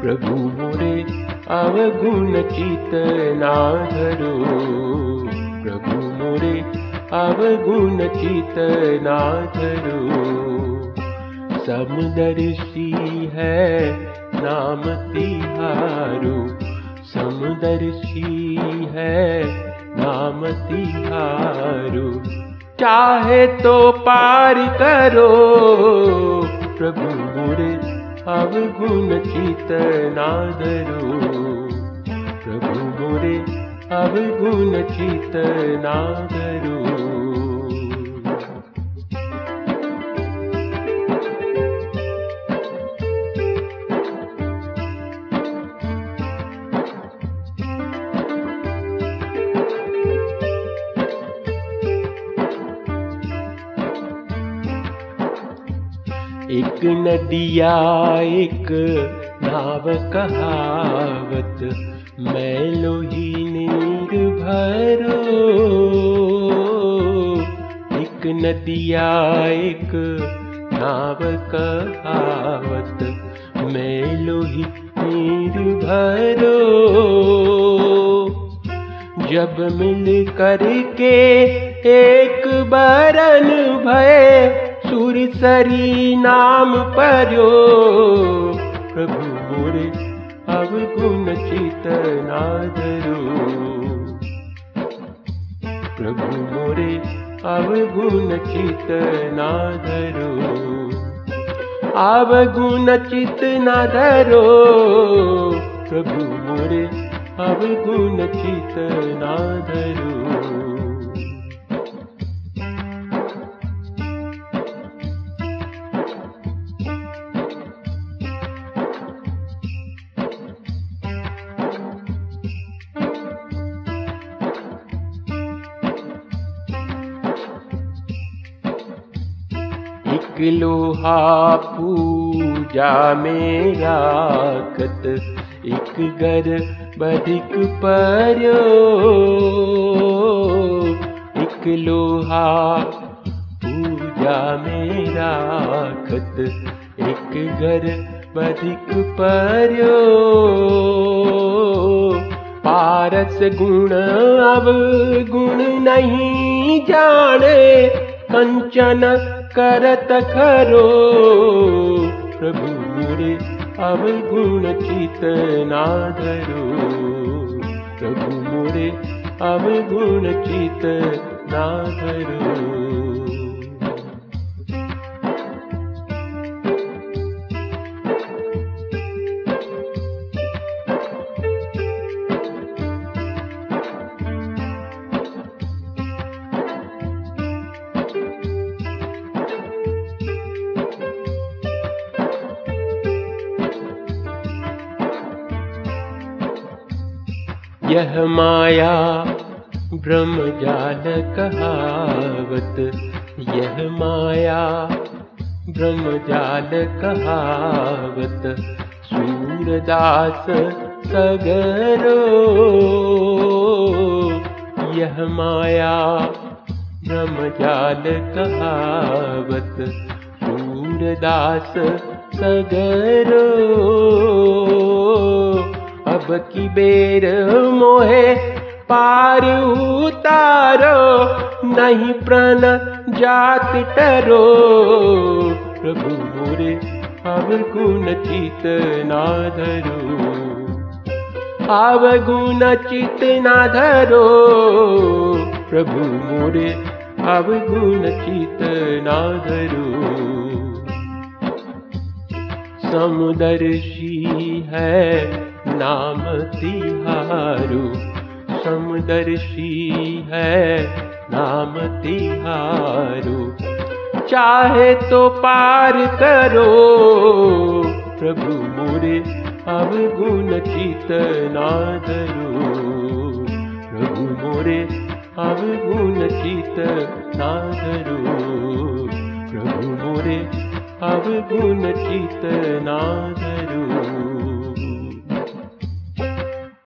प्रभु मोरे अवगुण चित ना धरो प्रभु मोरे अवगुण चित ना धरो समदर्शी है, नाम तिहारो। समदर्शी है, नाम तिहारो। चाहे तो पार करो, प्रभु मोरे अवगुण चित नादरो प्रभु मोरे अवगुण चित नादरो एक नदिया, एक नाव कहावत, मैं लोही नीर भरो। एक नदिया, एक नाव कहावत, मैं लोही नीर भरो। जब मिल करके एक बरन भय सुरसरी नाम पर्यो प्रभु मोरे अवगुण चित नादरो। प्रभु मोरे अवगुण चित नादरो। अवगुण चित नादरो। प्रभु मोरे अवगुण चित नादरो लोहा पूजा में राखत एक घर बधिक पर्यो। एक लोहा पूजा में राखत एक घर बधिक पर्यो। पारस गुण अब गुण नहीं जाने कंचन करत खरो प्रभु मोरे अवगुण चित ना धरो प्रभु मोरे अवगुण चित ना धरो यह माया ब्रह्म जाल यह माया ब्रह्म जाल कहावत सूरदास सगरो। यह माया ब्रह्म जाल कहावत सूरदास सगरो अब की बेर मोहे पार उतारो, नहीं प्रण जात टरो। प्रभु मोरे अवगुण चित ना धरो। अवगुण चित ना धरो। प्रभु मोरे अवगुण चित ना धरो। समुदर्शी है नाम तिहारो। समदर्शी है नाम तिहारो। चाहे तो पार करो, प्रभु मोरे अवगुण चित ना धरो प्रभु मोरे अवगुण चित ना धरो प्रभु मोरे अवगुण चित नादरु।